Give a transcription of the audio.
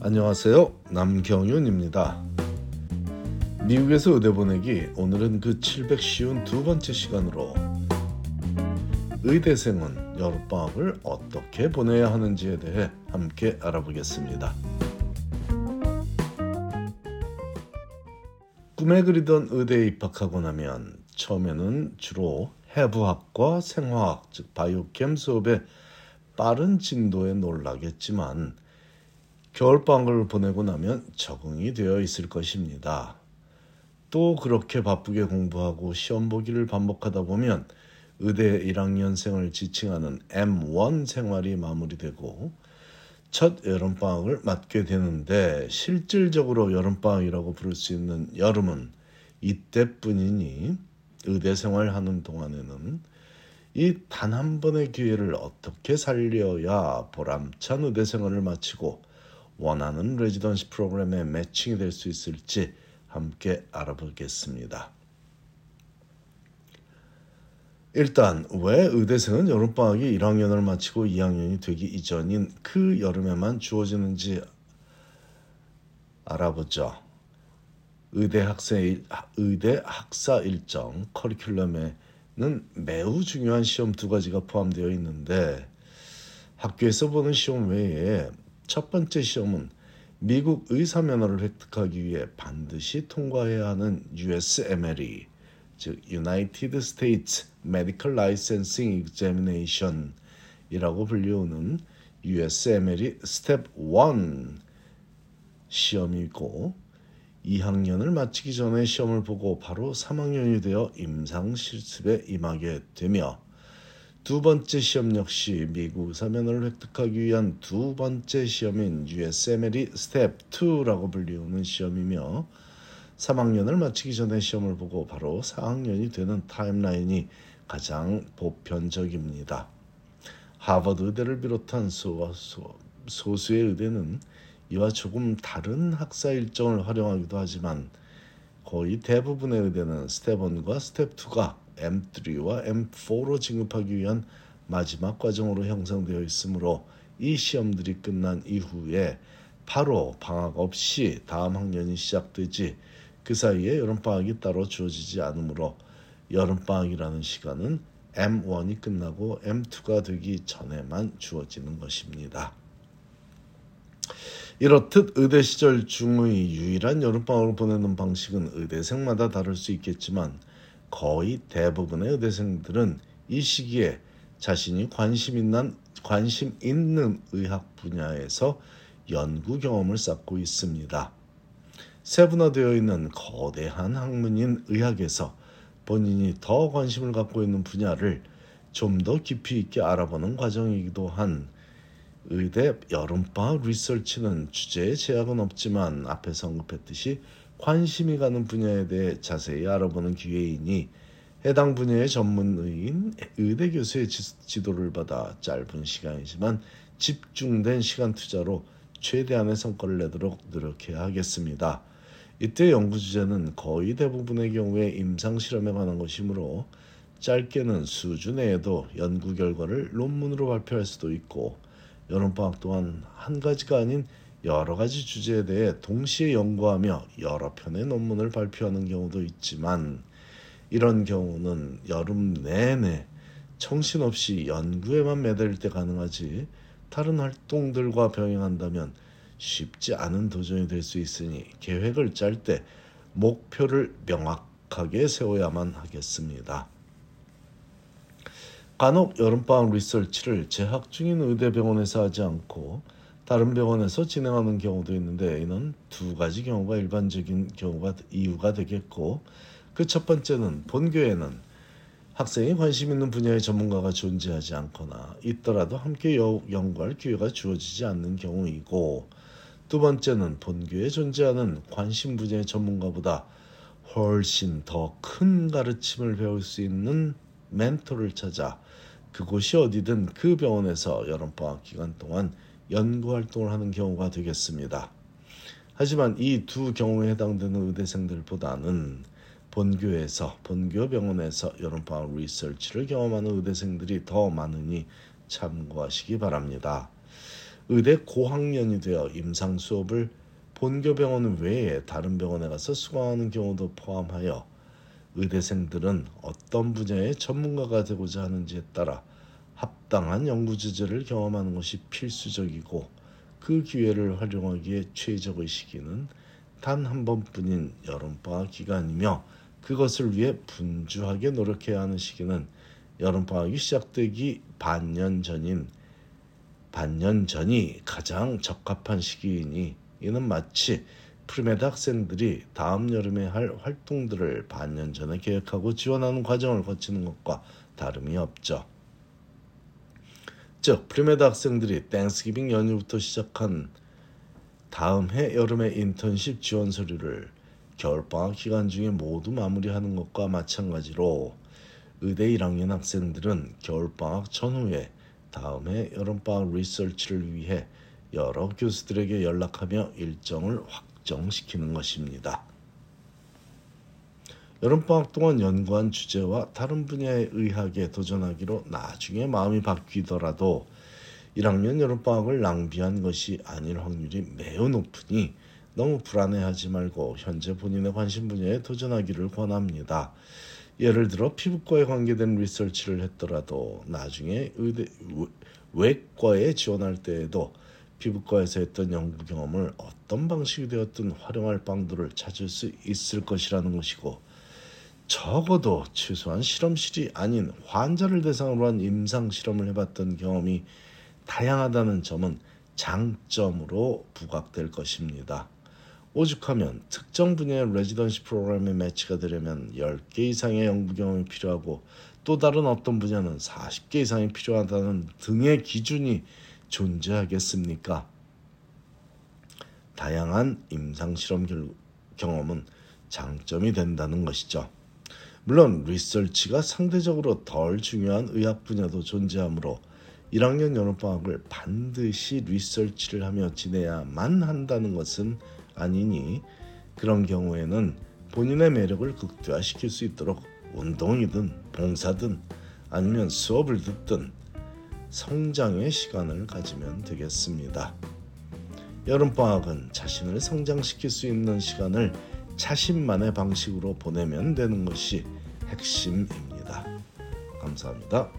안녕하세요. 남경윤입니다. 미국에서 의대 보내기 오늘은 그 700쉬운 번째 시간으로 의대생은 여름방학을 어떻게 보내야 하는지에 대해 함께 알아보겠습니다. 꿈에 그리던 의대에 입학하고 나면 처음에는 주로 해부학과 생화학 즉 바이오캠 수업에 빠른 진도에 놀라겠지만 겨울방학을 보내고 나면 적응이 되어 있을 것입니다. 또 그렇게 바쁘게 공부하고 시험 보기를 반복하다 보면 의대 1학년생을 지칭하는 M1 생활이 마무리되고 첫 여름방학을 맞게 되는데 실질적으로 여름방학이라고 부를 수 있는 여름은 이때뿐이니 의대 생활하는 동안에는 이 단 한 번의 기회를 어떻게 살려야 보람찬 의대 생활을 마치고 원하는 레지던시 프로그램에 매칭이 될 수 있을지 함께 알아보겠습니다. 일단 왜 의대생은 여름방학이 1학년을 마치고 2학년이 되기 이전인 그 여름에만 주어지는지 알아보죠. 의대 학생 의대 학사 일정 커리큘럼에는 매우 중요한 시험 두 가지가 포함되어 있는데 학교에서 보는 시험 외에 첫 번째 시험은 미국 의사 면허를 획득하기 위해 반드시 통과해야 하는 USMLE 즉 United States Medical Licensing Examination이라고 불리우는 USMLE Step 1 시험이고 2학년을 마치기 전에 시험을 보고 바로 3학년이 되어 임상 실습에 임하게 되며 두 번째 시험 역시 미국 의사 면허를 획득하기 위한 두 번째 시험인 USMLE Step 2라고 불리우는 시험이며 3학년을 마치기 전에 시험을 보고 바로 4학년이 되는 timeline이 가장 보편적입니다. 하버드 의대를 비롯한 소, 소, 소수의 의대는 이와 조금 다른 학사 일정을 활용하기도 하지만 거의 대부분의 의대는 스텝 1과 스텝 2가 M3와 M4로 진급하기 위한 마지막 과정으로 형성되어 있으므로 이 시험들이 끝난 이후에 바로 방학 없이 다음 학년이 시작되지 그 사이에 여름방학이 따로 주어지지 않으므로 여름방학이라는 시간은 M1이 끝나고 M2가 되기 전에만 주어지는 것입니다. 이렇듯 의대 시절 중의 유일한 여름방학을 보내는 방식은 의대생마다 다를 수 있겠지만 거의 대부분의 의대생들은 이 시기에 자신이 관심 있는 관심 있는 의학 분야에서 연구 경험을 쌓고 있습니다. 세분화되어 있는 거대한 학문인 의학에서 본인이 더 관심을 갖고 있는 분야를 좀 더 깊이 있게 알아보는 과정이기도 한 의대 여름방학 리서치는 주제에 제약은 없지만 앞에서 언급했듯이 관심이 가는 분야에 대해 자세히 알아보는 기회이니 해당 분야의 전문의인 의대 교수의 지도를 받아 짧은 시간이지만 집중된 시간 투자로 최대한의 성과를 내도록 노력해야 하겠습니다. 이때 연구 주제는 거의 대부분의 경우에 임상 실험에 관한 것이므로 짧게는 수주 내에도 연구 결과를 논문으로 발표할 수도 있고 여름방학 동안 한 가지가 아닌 여러 가지 주제에 대해 동시에 연구하며 여러 편의 논문을 발표하는 경우도 있지만 이런 경우는 여름 내내 정신없이 연구에만 매달릴 때 가능하지 다른 활동들과 병행한다면 쉽지 않은 도전이 될 수 있으니 계획을 짤 때 목표를 명확하게 세워야만 하겠습니다. 간혹 여름방학 리서치를 재학 중인 의대병원에서 하지 않고 다른 병원에서 진행하는 경우도 있는데 이는 두 가지 경우가 일반적인 경우가 이유가 되겠고 그 첫 번째는 본교에는 학생이 관심 있는 분야의 전문가가 존재하지 않거나 있더라도 함께 연구할 기회가 주어지지 않는 경우이고 두 번째는 본교에 존재하는 관심 분야의 전문가보다 훨씬 더 큰 가르침을 배울 수 있는 멘토를 찾아 그곳이 어디든 그 병원에서 여름방학 기간 동안 연구 활동을 하는 경우가 되겠습니다. 하지만 이 두 경우에 해당되는 의대생들보다는 본교에서 본교 병원에서 여름방학 리서치를 경험하는 의대생들이 더 많으니 참고하시기 바랍니다. 의대 고학년이 되어 임상 수업을 본교 병원 외에 다른 병원에 가서 수강하는 경우도 포함하여 의대생들은 어떤 분야의 전문가가 되고자 하는지에 따라 합당한 연구 주제를 경험하는 것이 필수적이고 그 기회를 활용하기에 최적의 시기는 단 한 번뿐인 여름방학 기간이며 그것을 위해 분주하게 노력해야 하는 시기는 여름방학이 시작되기 반년 전인 반년 전이 가장 적합한 시기이니 이는 마치 premed 학생들이 다음 여름에 할 활동들을 반년 전에 계획하고 지원하는 과정을 거치는 것과 다름이 없죠. 즉 premed 학생들이 Thanksgiving 연휴부터 시작한 다음 해 여름에 인턴십 지원 서류를 겨울방학 기간 중에 모두 마무리하는 것과 마찬가지로 의대 1학년 학생들은 겨울방학 전후에 다음 해 여름방학 리서치를 위해 여러 교수들에게 연락하며 일정을 확정시키는 것입니다. 여름방학 동안 연구한 주제와 다른 분야의 의학에 도전하기로 나중에 마음이 바뀌더라도 1학년 여름방학을 낭비한 것이 아닐 확률이 매우 높으니 너무 불안해하지 말고 현재 본인의 관심 분야에 도전하기를 권합니다. 예를 들어 피부과에 관계된 리서치를 했더라도 나중에 의대 외과에 지원할 때에도 피부과에서 했던 연구 경험을 어떤 방식이 되었든 활용할 방도를 찾을 수 있을 것이라는 것이고 적어도 최소한 실험실이 아닌 환자를 대상으로 한 임상 실험을 해봤던 경험이 다양하다는 점은 장점으로 부각될 것입니다. 오죽하면 특정 분야의 레지던시 프로그램에 매치가 되려면 10개 이상의 연구 경험이 필요하고 또 다른 어떤 분야는 40개 이상이 필요하다는 등의 기준이 존재하겠습니까? 다양한 임상 실험 경험은 장점이 된다는 것이죠. 물론 리서치가 상대적으로 덜 중요한 의학 분야도 존재하므로 1학년 여름방학을 반드시 리서치를 하며 지내야만 한다는 것은 아니니 그런 경우에는 본인의 매력을 극대화시킬 수 있도록 운동이든 봉사든 아니면 수업을 듣든 성장의 시간을 가지면 되겠습니다. 여름방학은 자신을 성장시킬 수 있는 시간을 자신만의 방식으로 보내면 되는 것이 핵심입니다. 감사합니다.